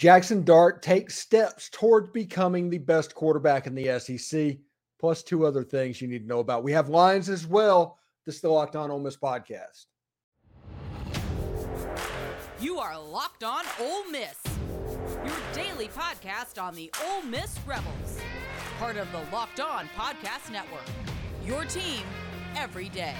Jaxson Dart takes steps towards becoming the best quarterback in the SEC, plus two other things you need to know about. We have lines as well. This is the Locked On Ole Miss podcast. You are Locked On Ole Miss, your daily podcast on the Ole Miss Rebels, part of the Locked On Podcast Network. Your team every day.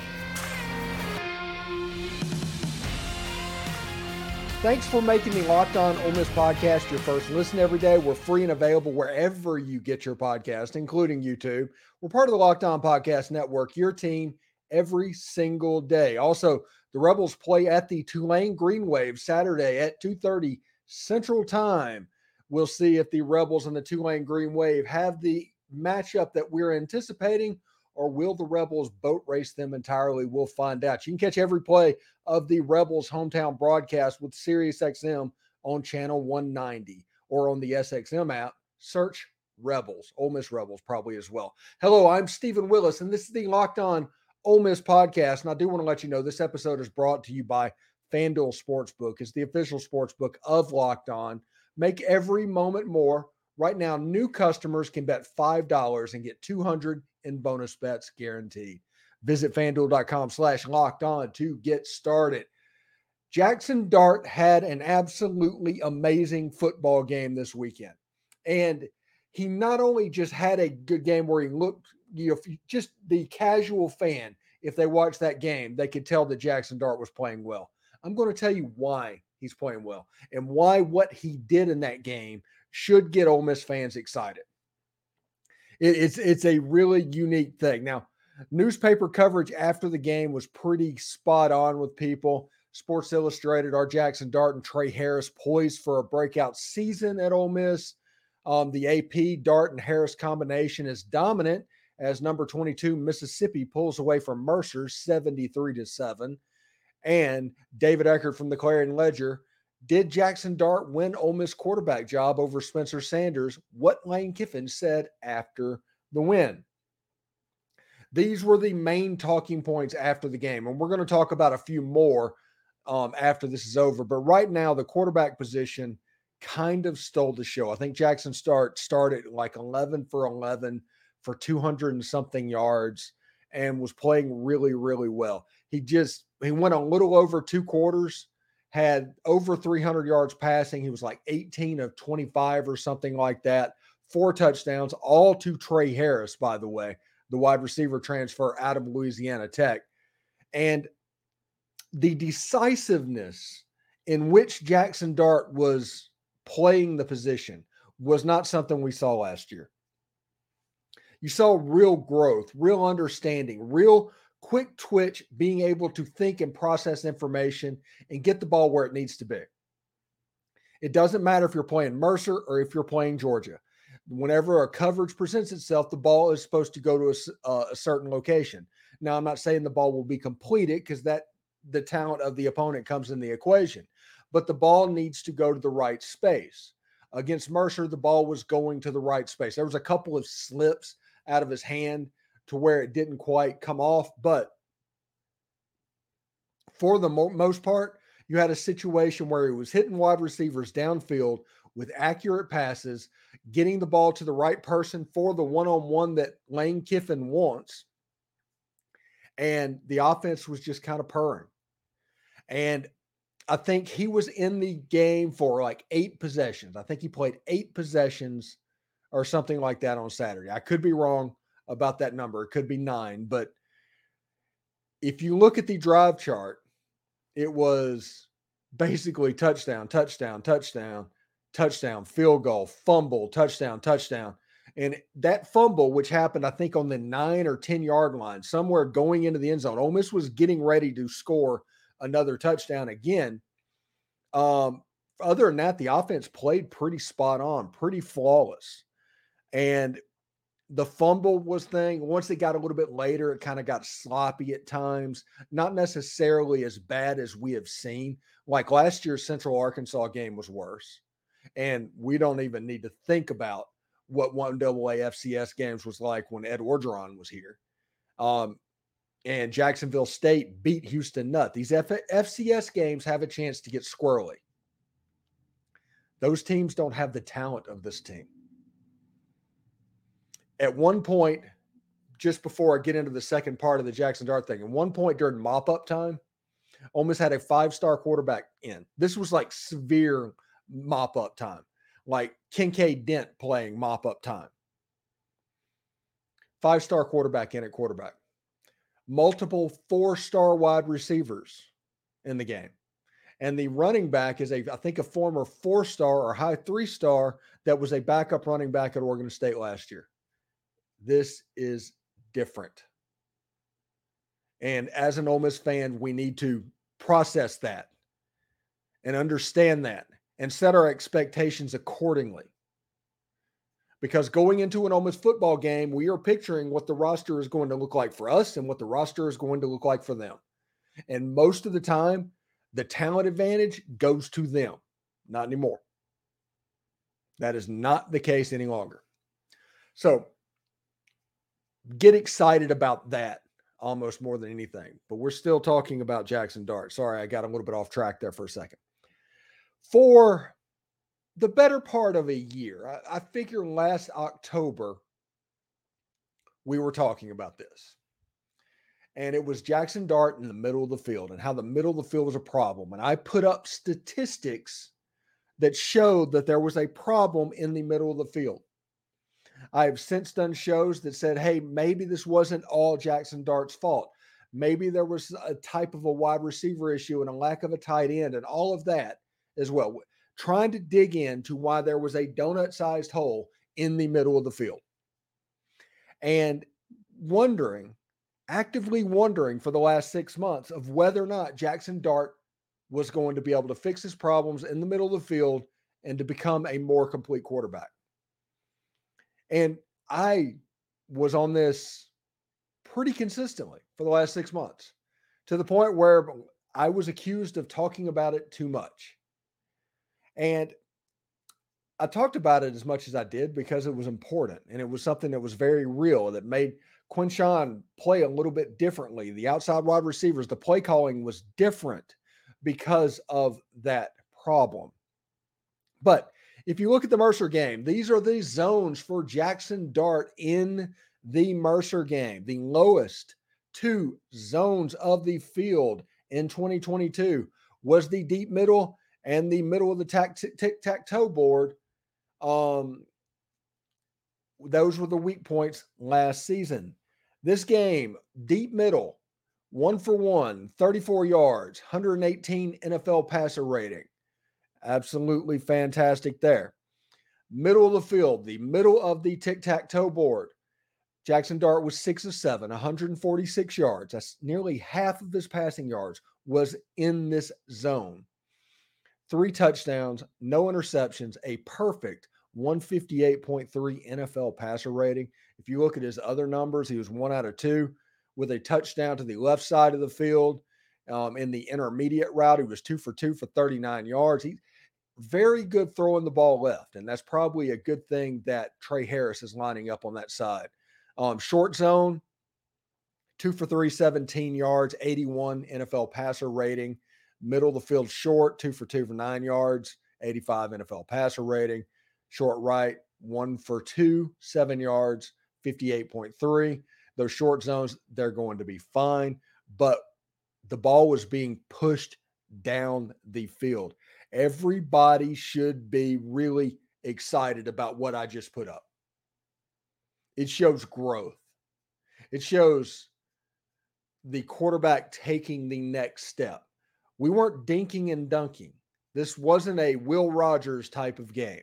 Thanks for making the Locked On Ole Miss podcast your first listen every day. We're free and available wherever you get your podcast, including YouTube. We're part of the Locked On Podcast Network, your team every single day. Also, the Rebels play at the Tulane Green Wave Saturday at 2:30 Central Time. We'll see if the Rebels and the Tulane Green Wave have the matchup that we're anticipating or will the Rebels boat race them entirely? We'll find out. You can catch every play of the Rebels hometown broadcast with SiriusXM on channel 190 or on the SXM app. Search Rebels, Ole Miss Rebels, probably as well. Hello, I'm Steven Willis, and this is the Locked On Ole Miss podcast. And I do want to let you know this episode is brought to you by FanDuel Sportsbook. It's the official sportsbook of Locked On. Make every moment more. Right now, new customers can bet $5 and get 200 in bonus bets guaranteed. Visit fanduel.com slash locked on to get started. Jaxson Dart had an absolutely amazing football game this weekend. And he not only just had a good game where he looked, you know, just the casual fan, if they watched that game, they could tell that Jaxson Dart was playing well. I'm going to tell you why he's playing well and why what he did in that game should get Ole Miss fans excited. It, it's it's a really unique thing. Now, newspaper coverage after the game was pretty spot on with people. Sports Illustrated, our Jaxson Dart and Tre Harris poised for a breakout season at Ole Miss. Um, the AP Dart and Harris combination is dominant as number 22 Mississippi pulls away from Mercer 73 to 7. And David Eckert from the Clarion Ledger did Jaxson Dart win Ole Miss quarterback job over Spencer Sanders? What Lane Kiffin said after the win. These were the main talking points after the game, and we're going to talk about a few more um, after this is over. But right now, the quarterback position kind of stole the show. I think Jaxson Dart started like 11 for 11 for 200 and something yards and was playing really, really well. He just he went a little over two quarters had over 300 yards passing. He was like 18 of 25 or something like that. Four touchdowns, all to Tre Harris, by the way, the wide receiver transfer out of Louisiana Tech. And the decisiveness in which Jaxson Dart was playing the position was not something we saw last year. You saw real growth, real understanding, real quick twitch, being able to think and process information and get the ball where it needs to be. It doesn't matter if you're playing Mercer or if you're playing Georgia. Whenever a coverage presents itself, the ball is supposed to go to a, uh, a certain location. Now, I'm not saying the ball will be completed because that the talent of the opponent comes in the equation, but the ball needs to go to the right space. Against Mercer, the ball was going to the right space. There was a couple of slips out of his hand to where it didn't quite come off. But for the mo- most part, you had a situation where he was hitting wide receivers downfield with accurate passes, getting the ball to the right person for the one on one that Lane Kiffin wants. And the offense was just kind of purring. And I think he was in the game for like eight possessions. I think he played eight possessions or something like that on Saturday. I could be wrong about that number. It could be nine, but if you look at the drive chart, it was basically touchdown, touchdown, touchdown, touchdown, field goal, fumble, touchdown, touchdown. And that fumble, which happened, I think, on the nine or 10 yard line, somewhere going into the end zone, Ole Miss was getting ready to score another touchdown again. Um, other than that, the offense played pretty spot on, pretty flawless. And the fumble was thing. Once it got a little bit later, it kind of got sloppy at times. Not necessarily as bad as we have seen. Like last year's Central Arkansas game was worse. And we don't even need to think about what one double A FCS games was like when Ed Orgeron was here. Um, and Jacksonville State beat Houston Nutt. These F- FCS games have a chance to get squirrely. Those teams don't have the talent of this team. At one point, just before I get into the second part of the Jaxson Dart thing, at one point during mop up time, almost had a five star quarterback in. This was like severe mop up time, like Kinkead Dent playing mop up time. Five star quarterback in at quarterback, multiple four star wide receivers in the game. And the running back is a, I think, a former four star or high three star that was a backup running back at Oregon State last year. This is different. And as an Ole Miss fan, we need to process that and understand that and set our expectations accordingly. Because going into an Ole Miss football game, we are picturing what the roster is going to look like for us and what the roster is going to look like for them. And most of the time, the talent advantage goes to them, not anymore. That is not the case any longer. So get excited about that almost more than anything. But we're still talking about Jaxson Dart. Sorry, I got a little bit off track there for a second. For the better part of a year, I, I figure last October, we were talking about this. And it was Jaxson Dart in the middle of the field and how the middle of the field was a problem. And I put up statistics that showed that there was a problem in the middle of the field. I have since done shows that said, hey, maybe this wasn't all Jaxson Dart's fault. Maybe there was a type of a wide receiver issue and a lack of a tight end and all of that as well. Trying to dig into why there was a donut sized hole in the middle of the field. And wondering, actively wondering for the last six months of whether or not Jaxson Dart was going to be able to fix his problems in the middle of the field and to become a more complete quarterback. And I was on this pretty consistently for the last six months to the point where I was accused of talking about it too much. And I talked about it as much as I did because it was important and it was something that was very real that made Quinshon play a little bit differently. The outside wide receivers, the play calling was different because of that problem. But if you look at the Mercer game, these are the zones for Jaxson Dart in the Mercer game, the lowest two zones of the field in 2022 was the deep middle and the middle of the tic tac toe board. Um, those were the weak points last season. This game, deep middle, one for one, 34 yards, 118 NFL passer rating. Absolutely fantastic there. Middle of the field, the middle of the tic tac toe board. Jaxson Dart was six of seven, 146 yards. That's nearly half of his passing yards was in this zone. Three touchdowns, no interceptions, a perfect 158.3 NFL passer rating. If you look at his other numbers, he was one out of two with a touchdown to the left side of the field. Um, in the intermediate route, he was two for two for 39 yards. He very good throwing the ball left, and that's probably a good thing that Tre Harris is lining up on that side. Um, short zone, two for three, 17 yards, 81 NFL passer rating. Middle of the field short, two for two for nine yards, 85 NFL passer rating. Short right, one for two, seven yards, 58.3. Those short zones, they're going to be fine, but the ball was being pushed down the field. Everybody should be really excited about what I just put up. It shows growth. It shows the quarterback taking the next step. We weren't dinking and dunking. This wasn't a Will Rogers type of game.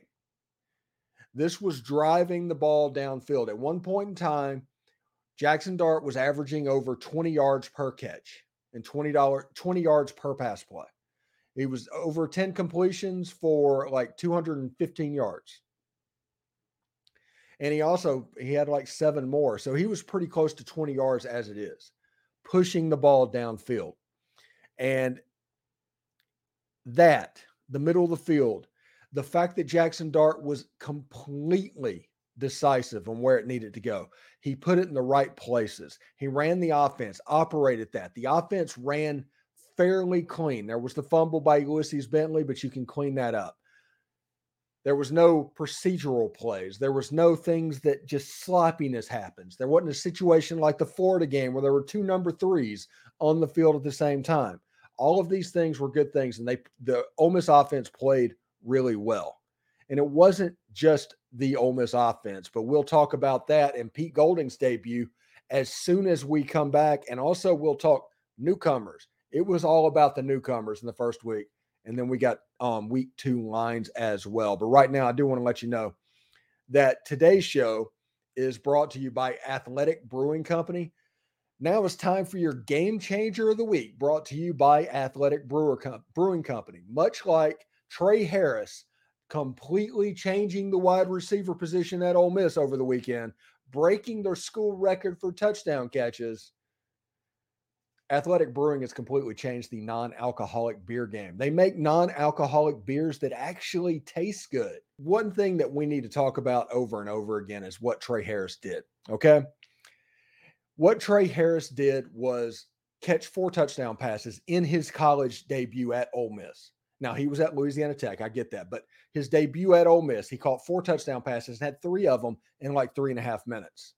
This was driving the ball downfield. At one point in time, Jaxson Dart was averaging over 20 yards per catch and $20, 20 yards per pass play. He was over 10 completions for like 215 yards. And he also he had like seven more. So he was pretty close to 20 yards as it is, pushing the ball downfield. And that, the middle of the field, the fact that Jaxson Dart was completely decisive on where it needed to go. He put it in the right places. He ran the offense, operated that. The offense ran fairly clean. There was the fumble by Ulysses Bentley, but you can clean that up. There was no procedural plays. There was no things that just sloppiness happens. There wasn't a situation like the Florida game where there were two number threes on the field at the same time. All of these things were good things, and they the Ole Miss offense played really well. And it wasn't just the Ole Miss offense, but we'll talk about that and Pete Golding's debut as soon as we come back. And also, we'll talk newcomers. It was all about the newcomers in the first week. And then we got um, week two lines as well. But right now, I do want to let you know that today's show is brought to you by Athletic Brewing Company. Now it's time for your game changer of the week, brought to you by Athletic Brewer Com- Brewing Company. Much like Tre Harris completely changing the wide receiver position at Ole Miss over the weekend, breaking their school record for touchdown catches. Athletic Brewing has completely changed the non alcoholic beer game. They make non alcoholic beers that actually taste good. One thing that we need to talk about over and over again is what Tre Harris did. Okay. What Tre Harris did was catch four touchdown passes in his college debut at Ole Miss. Now, he was at Louisiana Tech. I get that. But his debut at Ole Miss, he caught four touchdown passes and had three of them in like three and a half minutes.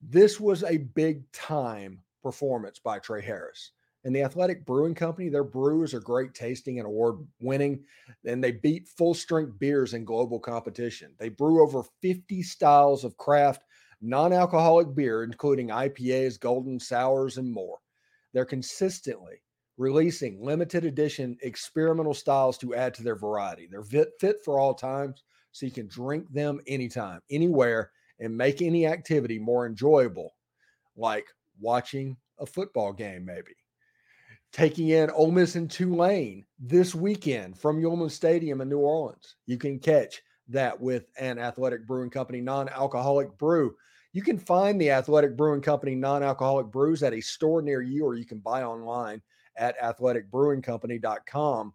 This was a big time performance by Tre Harris. And the Athletic Brewing Company, their brews are great tasting and award winning, and they beat full strength beers in global competition. They brew over 50 styles of craft non alcoholic beer, including IPAs, golden sours, and more. They're consistently releasing limited edition experimental styles to add to their variety. They're fit, for all times, so you can drink them anytime, anywhere, and make any activity more enjoyable, like watching a football game, maybe. Taking in Ole Miss and Tulane this weekend from Yulman Stadium in New Orleans. You can catch that with an Athletic Brewing Company non alcoholic brew. You can find the Athletic Brewing Company non alcoholic brews at a store near you, or you can buy online at athleticbrewingcompany.com.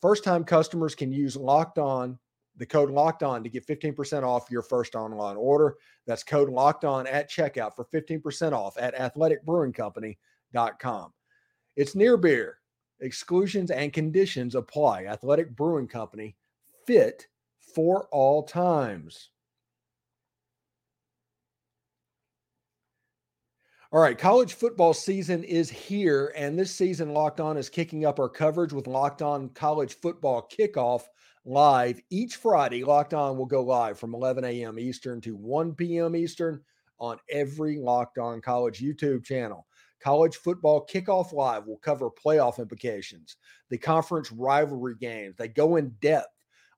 First time customers can use locked on, the code locked on to get 15% off your first online order. That's code locked on at checkout for 15% off at athleticbrewingcompany.com. It's near beer. Exclusions and conditions apply. Athletic Brewing Company, fit for all times. All right, college football season is here, and this season, Locked On is kicking up our coverage with Locked On College Football Kickoff live each Friday. Locked On will go live from 11 a.m. Eastern to 1 p.m. Eastern on every Locked On College YouTube channel. College Football Kickoff Live will cover playoff implications, the conference rivalry games. They go in depth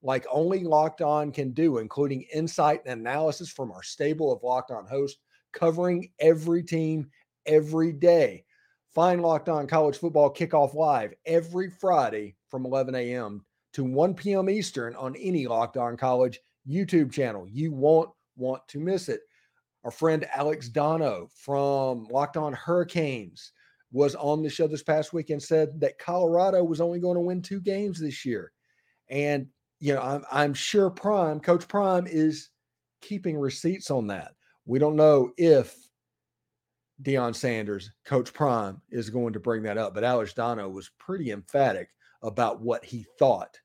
like only Locked On can do, including insight and analysis from our stable of Locked On hosts covering every team every day. Find Locked On College Football Kickoff Live every Friday from 11 a.m. to 1 p.m. Eastern on any Locked On College YouTube channel. You won't want to miss it. Our friend Alex Dono from Locked On Hurricanes was on the show this past week and said that Colorado was only going to win two games this year. And, you know, I'm, I'm sure Prime, Coach Prime, is keeping receipts on that. We don't know if Deion Sanders, Coach Prime, is going to bring that up, but Alex Dono was pretty emphatic about what he thought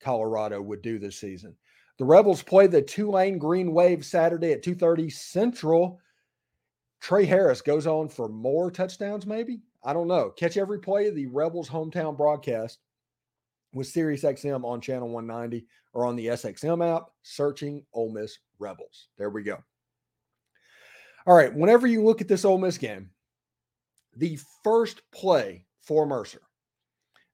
Colorado would do this season. The Rebels play the Tulane Green Wave Saturday at 2:30 Central. Tre Harris goes on for more touchdowns, maybe. I don't know. Catch every play of the Rebels hometown broadcast with SiriusXM on channel 190 or on the SXM app, searching Ole Miss Rebels. There we go. All right, whenever you look at this Ole Miss game, the first play for Mercer,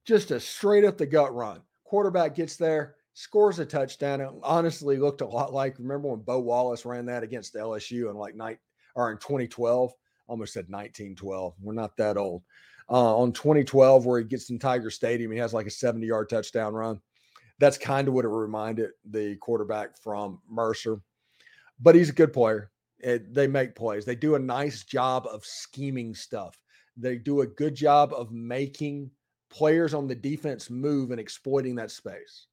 just a straight up the gut run. Quarterback gets there, scores a touchdown. It honestly looked a lot like remember when Bo Wallace ran that against LSU in like night or in 2012. Almost said 1912. We're not that old. Uh, on 2012, where he gets in Tiger Stadium, he has like a 70 yard touchdown run. That's kind of what it reminded the quarterback from Mercer. But he's a good player. It, they make plays. They do a nice job of scheming stuff. They do a good job of making players on the defense move and exploiting that space.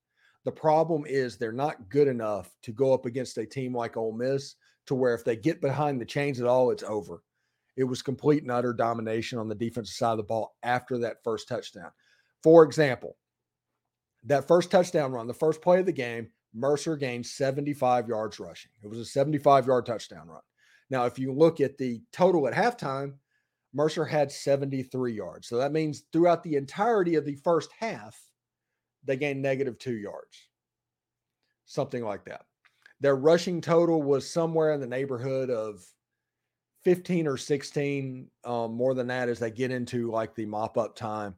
The problem is they're not good enough to go up against a team like Ole Miss to where if they get behind the chains at all, it's over. It was complete and utter domination on the defensive side of the ball after that first touchdown. For example, that first touchdown run, the first play of the game, Mercer gained 75 yards rushing. It was a 75 yard touchdown run. Now, if you look at the total at halftime, Mercer had 73 yards. So that means throughout the entirety of the first half, they gained negative two yards, something like that. Their rushing total was somewhere in the neighborhood of 15 or 16, um, more than that as they get into like the mop up time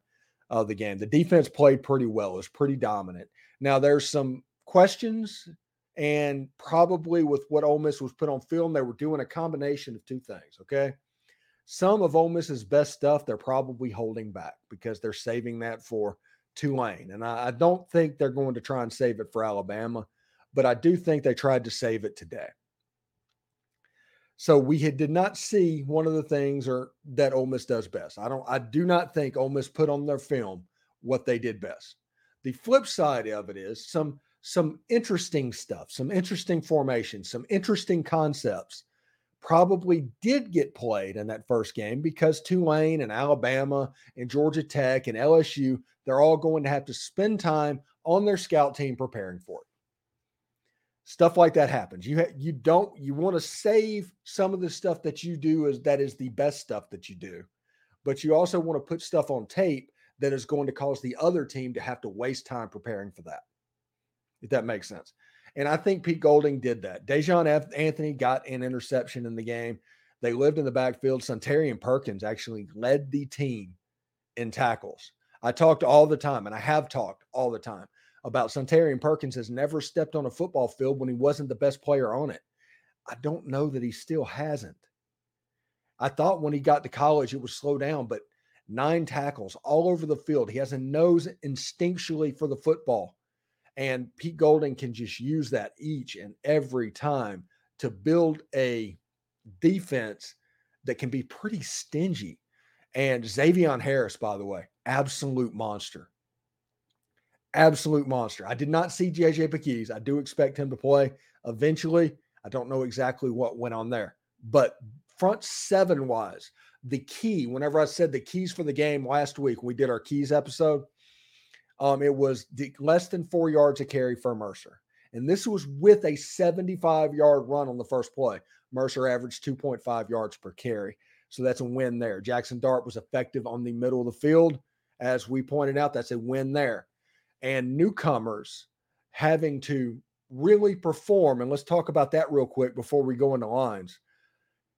of the game. The defense played pretty well, it was pretty dominant. Now, there's some questions, and probably with what Ole Miss was put on film, they were doing a combination of two things. Okay. Some of Ole Miss's best stuff, they're probably holding back because they're saving that for Tulane. And I, I don't think they're going to try and save it for Alabama, but I do think they tried to save it today. So we had, did not see one of the things or that Ole Miss does best. I don't. I do not think Ole Miss put on their film what they did best. The flip side of it is some some interesting stuff, some interesting formations, some interesting concepts. Probably did get played in that first game because Tulane and Alabama and Georgia Tech and LSU, they're all going to have to spend time on their scout team preparing for it stuff like that happens. You ha- you don't you want to save some of the stuff that you do as that is the best stuff that you do, but you also want to put stuff on tape that is going to cause the other team to have to waste time preparing for that. If that makes sense. And I think Pete Golding did that. Daijahn Anthony got an interception in the game. They lived in the backfield. Suntarine Perkins actually led the team in tackles. I talked all the time, and I have talked all the time about Suntarine Perkins has never stepped on a football field when he wasn't the best player on it. I don't know that he still hasn't. I thought when he got to college it would slow down, but nine tackles all over the field. He has a nose instinctually for the football. And Pete Golding can just use that each and every time to build a defense that can be pretty stingy. And Zxavian Harris, by the way, absolute monster absolute monster. I did not see JJ Pegues. I do expect him to play eventually. I don't know exactly what went on there, but front seven wise, the key, whenever I said the keys for the game last week, we did our keys episode, um, it was less than four yards a carry for Mercer. And this was with a 75 yard run on the first play. Mercer averaged 2.5 yards per carry. So that's a win there. Jaxson Dart was effective on the middle of the field. As we pointed out, that's a win there and newcomers having to really perform. And let's talk about that real quick before we go into lines.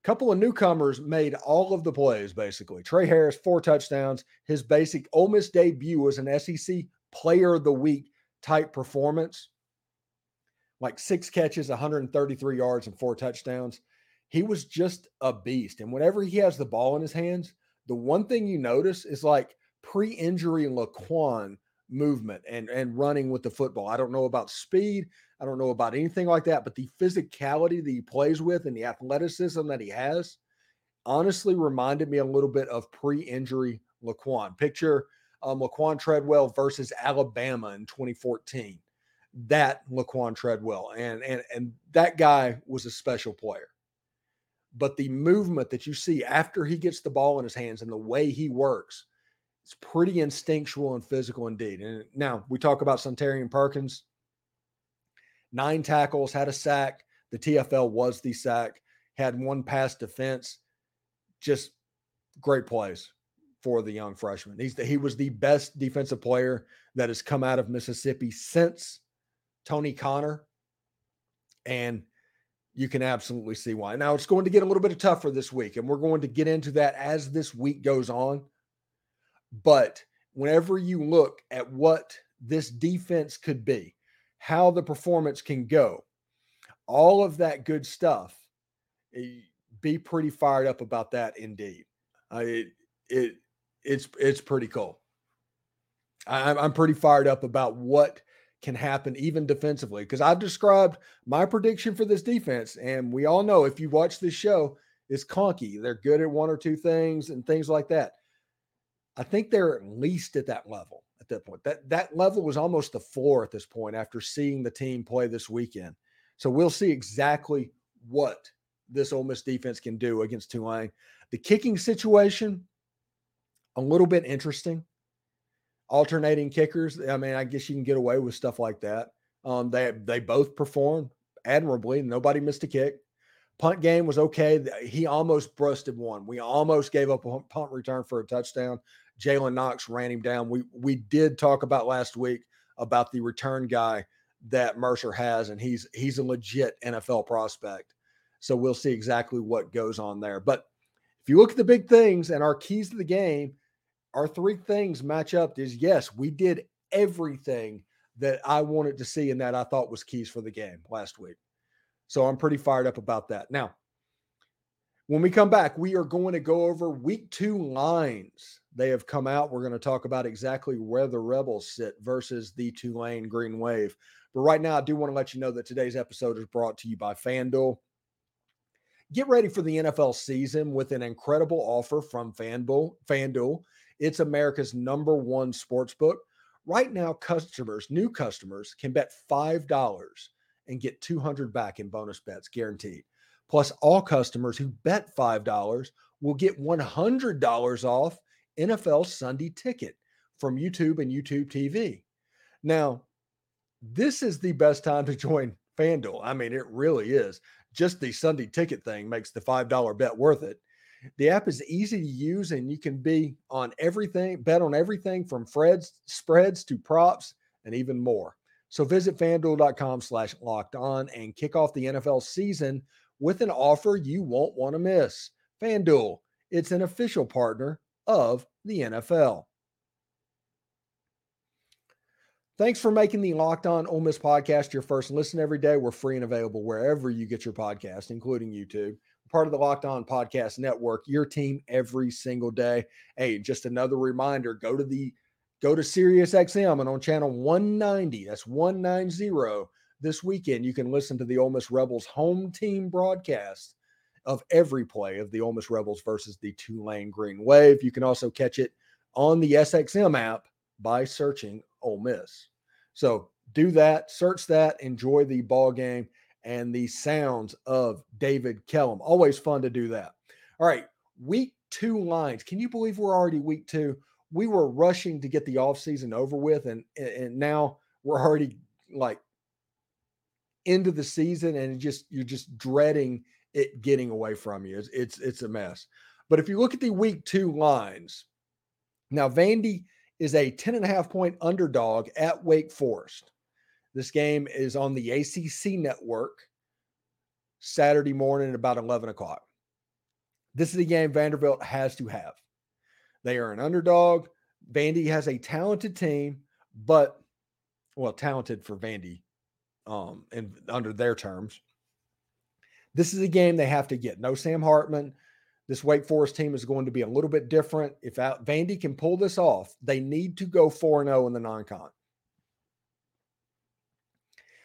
Couple of newcomers made all of the plays basically. Tre Harris, four touchdowns. His basic Ole Miss debut was an SEC Player of the Week type performance, like six catches, 133 yards, and four touchdowns. He was just a beast. And whenever he has the ball in his hands, the one thing you notice is like pre injury Laquon movement and and running with the football. I don't know about speed. I don't know about anything like that, but the physicality that he plays with and the athleticism that he has honestly reminded me a little bit of pre-injury Laquon. Picture um, Laquon Treadwell versus Alabama in 2014. That Laquon Treadwell, and and and that guy was a special player. But the movement that you see after he gets the ball in his hands and the way he works, it's pretty instinctual and physical indeed. And now we talk about Suntarine Perkins. Nine tackles, had a sack. The TFL was the sack, had one pass defense. Just great plays for the young freshman. He's the, he was the best defensive player that has come out of Mississippi since Tony Connor. And you can absolutely see why. Now it's going to get a little bit tougher this week, and we're going to get into that as this week goes on. But whenever you look at what this defense could be, how the performance can go, all of that good stuff, eh, be pretty fired up about that indeed. Uh, it, it it's it's pretty cool. I, I'm pretty fired up about what can happen even defensively because I've described my prediction for this defense, and we all know if you watch this show, it's conky. They're good at one or two things and things like that. I think they're at least at that level at that point. That that level was almost the floor at this point after seeing the team play this weekend. So we'll see exactly what this Ole Miss defense can do against Tulane. The kicking situation, a little bit interesting. Alternating kickers. I mean, I guess you can get away with stuff like that. Um, they they both performed admirably. Nobody missed a kick. Punt game was okay. He almost busted one. We almost gave up a punt return for a touchdown. Jalen Knox ran him down. We we did talk about last week about the return guy that Mercer has, and he's he's a legit NFL prospect. So we'll see exactly what goes on there. But if you look at the big things and our keys to the game, our three things match up. Is yes, we did everything that I wanted to see and that I thought was keys for the game last week. So I'm pretty fired up about that. Now, when we come back, we are going to go over week two lines. They have come out. We're going to talk about exactly where the Rebels sit versus the Tulane Green Wave. But right now, I do want to let you know that today's episode is brought to you by FanDuel. Get ready for the NFL season with an incredible offer from FanDuel. FanDuel. It's America's number one sports book. Right now, customers, new customers, can bet $5 and get 200 back in bonus bets guaranteed. Plus, all customers who bet $5 will get $100 off NFL Sunday ticket from YouTube and YouTube TV. Now, this is the best time to join FanDuel. I mean, it really is. Just the Sunday ticket thing makes the $5 bet worth it. The app is easy to use and you can be on everything, bet on everything from Fred's spreads to props and even more. So visit fanduel.com slash locked on and kick off the NFL season with an offer you won't want to miss. FanDuel, it's an official partner of the NFL. Thanks for making the Locked On Ole Miss podcast your first listen every day. We're free and available wherever you get your podcast, including YouTube. Part of the Locked On Podcast Network, your team every single day. Hey, just another reminder go to the go to Sirius XM and on channel 190, that's 190 this weekend, you can listen to the Ole Miss Rebels home team broadcast of every play of the Ole Miss Rebels versus the Tulane Green Wave. You can also catch it on the SXM app by searching Ole Miss. So do that, search that, enjoy the ball game and the sounds of David Kellum. Always fun to do that. All right, week two lines. Can you believe we're already week two? we were rushing to get the offseason over with and and now we're already like into the season and just you're just dreading it getting away from you. It's, it's it's a mess. But if you look at the week two lines, now Vandy is a 10 and a half point underdog at Wake Forest. This game is on the ACC network Saturday morning at about 11 o'clock. This is a game Vanderbilt has to have. They are an underdog. Vandy has a talented team, but well, talented for Vandy, um, and under their terms. This is a game they have to get. No Sam Hartman. This Wake Forest team is going to be a little bit different. If Vandy can pull this off, they need to go 4 0 in the non con.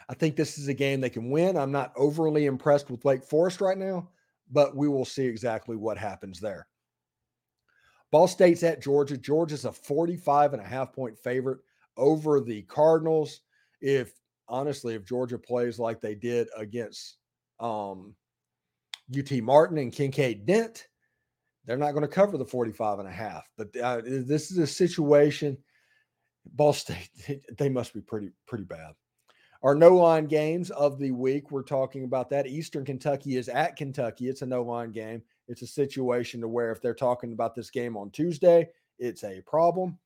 I think this is a game they can win. I'm not overly impressed with Wake Forest right now, but we will see exactly what happens there. Ball State's at Georgia. Georgia's a 45 and a half point favorite over the Cardinals. If honestly, if Georgia plays like they did against um, UT Martin and Kinkead Dent, they're not going to cover the 45 and a half. But uh, this is a situation. Ball State, they must be pretty, pretty bad. Our no line games of the week, we're talking about that. Eastern Kentucky is at Kentucky. It's a no line game it's a situation to where if they're talking about this game on Tuesday, it's a problem.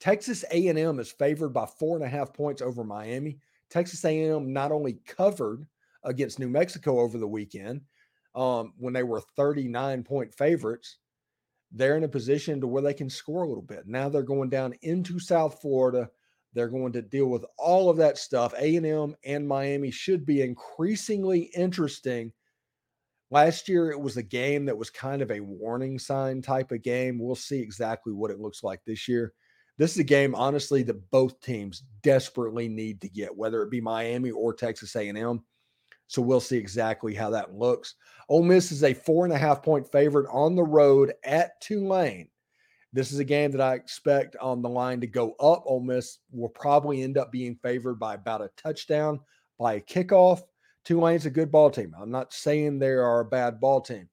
Texas A&M is favored by four and a half points over Miami. Texas A&M not only covered against New Mexico over the weekend um, when they were 39 point favorites, they're in a position to where they can score a little bit. Now they're going down into South Florida. They're going to deal with all of that stuff. A&M and Miami should be increasingly interesting Last year, it was a game that was kind of a warning sign type of game. We'll see exactly what it looks like this year. This is a game, honestly, that both teams desperately need to get, whether it be Miami or Texas A&M. So we'll see exactly how that looks. Ole Miss is a four and a half point favorite on the road at Tulane. This is a game that I expect on the line to go up. Ole Miss will probably end up being favored by about a touchdown by a kickoff. Tulane's a good ball team. I'm not saying they are a bad ball team.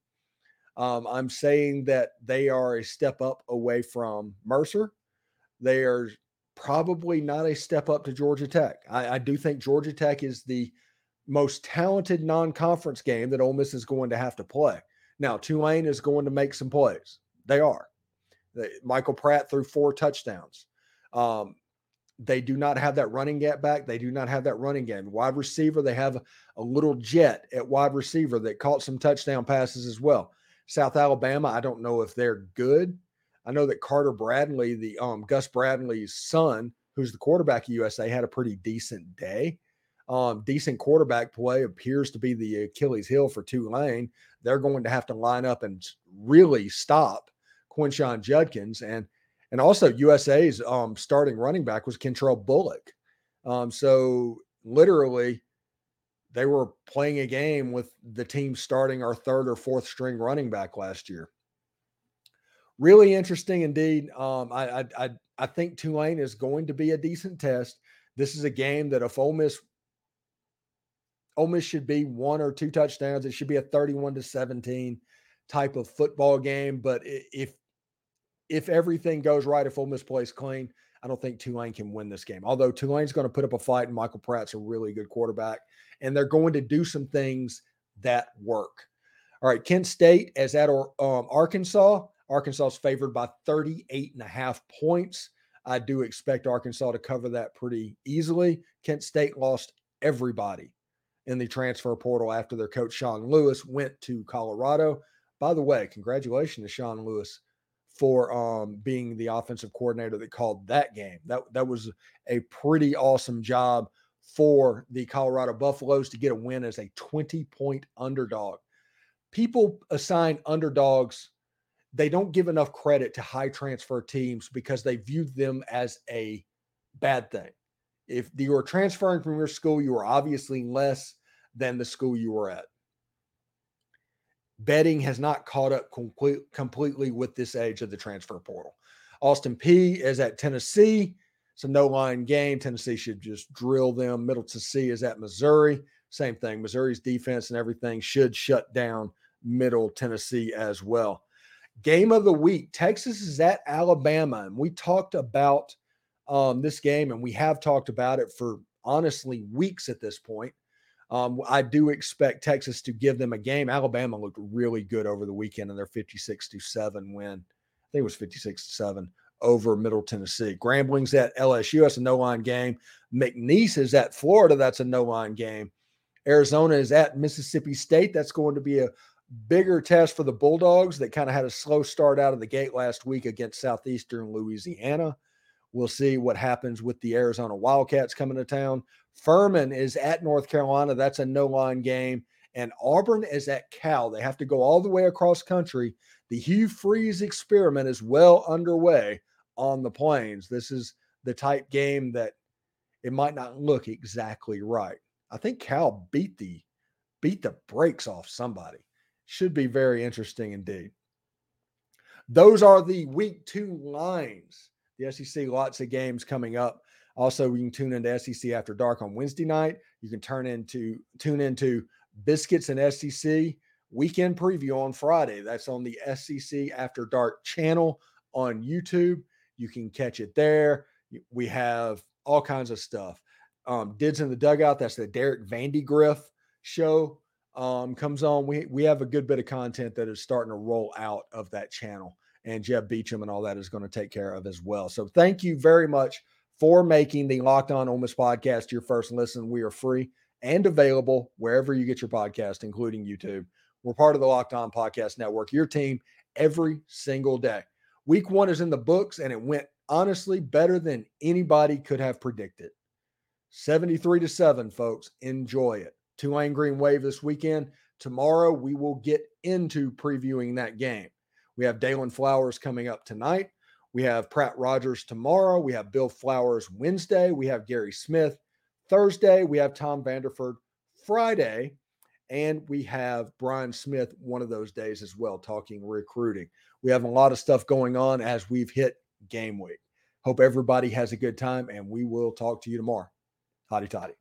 Um, I'm saying that they are a step up away from Mercer. They are probably not a step up to Georgia Tech. I, I do think Georgia Tech is the most talented non-conference game that Ole Miss is going to have to play. Now, Tulane is going to make some plays. They are. They, Michael Pratt threw four touchdowns. Um, they do not have that running gap back. They do not have that running game. Wide receiver, they have a, a little jet at wide receiver that caught some touchdown passes as well. South Alabama, I don't know if they're good. I know that Carter Bradley, the um, Gus Bradley's son, who's the quarterback of USA, had a pretty decent day. Um, decent quarterback play appears to be the Achilles heel for Tulane. They're going to have to line up and really stop Quinshon Judkins. And and also USA's um, starting running back was Kentrell Bullock. Um, so literally, they were playing a game with the team starting our third or fourth string running back last year. Really interesting indeed. Um, I, I I think Tulane is going to be a decent test. This is a game that if Ole Miss Ole Miss should be one or two touchdowns, it should be a 31 to 17 type of football game. But if if everything goes right, if Ole Miss plays clean, I don't think Tulane can win this game. Although Tulane's going to put up a fight, and Michael Pratt's a really good quarterback, and they're going to do some things that work. All right, Kent State is at um, Arkansas. Arkansas is favored by 38 and a half points. I do expect Arkansas to cover that pretty easily. Kent State lost everybody in the transfer portal after their coach Sean Lewis went to Colorado. By the way, congratulations to Sean Lewis for um, being the offensive coordinator that called that game. That that was a pretty awesome job for the Colorado Buffaloes to get a win as a 20 point underdog. People assign underdogs, they don't give enough credit to high transfer teams because they view them as a bad thing. If you are transferring from your school, you are obviously less than the school you were at betting has not caught up complete, completely with this age of the transfer portal. Austin Peay is at Tennessee. It's a no line game. Tennessee should just drill them. Middle Tennessee is at Missouri. Same thing. Missouri's defense and everything should shut down Middle Tennessee as well. Game of the week Texas is at Alabama. And we talked about um, this game, and we have talked about it for honestly weeks at this point. Um, I do expect Texas to give them a game. Alabama looked really good over the weekend in their 56 to 7 win. I think it was 56 to 7 over Middle Tennessee. Grambling's at LSU. That's a no line game. McNeese is at Florida. That's a no line game. Arizona is at Mississippi State. That's going to be a bigger test for the Bulldogs that kind of had a slow start out of the gate last week against Southeastern Louisiana. We'll see what happens with the Arizona Wildcats coming to town. Furman is at North Carolina. That's a no line game. And Auburn is at Cal. They have to go all the way across country. The Hugh Freeze experiment is well underway on the plains. This is the type game that it might not look exactly right. I think Cal beat the beat the brakes off somebody. Should be very interesting indeed. Those are the week two lines the SEC, lots of games coming up. Also, you can tune into SEC After Dark on Wednesday night. You can turn into tune into Biscuits and SEC weekend preview on Friday. That's on the SEC After Dark channel on YouTube. You can catch it there. We have all kinds of stuff. Um, Dids in the Dugout, that's the Derek Vandegrift show. Um, comes on. We we have a good bit of content that is starting to roll out of that channel and Jeb Beecham and all that is going to take care of as well. So thank you very much for making the Locked On Ole Miss podcast your first listen. We are free and available wherever you get your podcast, including YouTube. We're part of the Locked On Podcast Network, your team every single day. Week one is in the books, and it went honestly better than anybody could have predicted. 73 to 7, folks. Enjoy it. Tulane Green Wave this weekend. Tomorrow, we will get into previewing that game. We have Dalen Flowers coming up tonight. We have Pratt Rogers tomorrow. We have Bill Flowers Wednesday. We have Gary Smith Thursday. We have Tom Vanderford Friday. And we have Brian Smith one of those days as well, talking recruiting. We have a lot of stuff going on as we've hit game week. Hope everybody has a good time, and we will talk to you tomorrow. Hotty toddy.